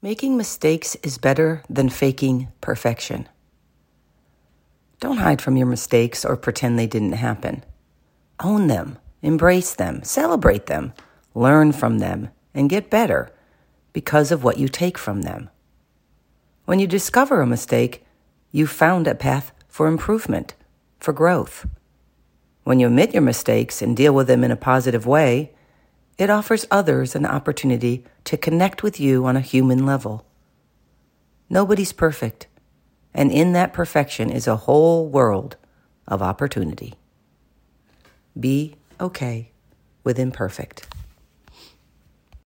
Making mistakes is better than faking perfection. Don't hide from your mistakes or pretend they didn't happen. Own them, embrace them, celebrate them, learn from them, and get better because of what you take from them. When you discover a mistake, you've found a path for improvement, for growth. When you admit your mistakes and deal with them in a positive way, it offers others an opportunity to connect with you on a human level. Nobody's perfect, and in that perfection is a whole world of opportunity. Be okay with imperfect.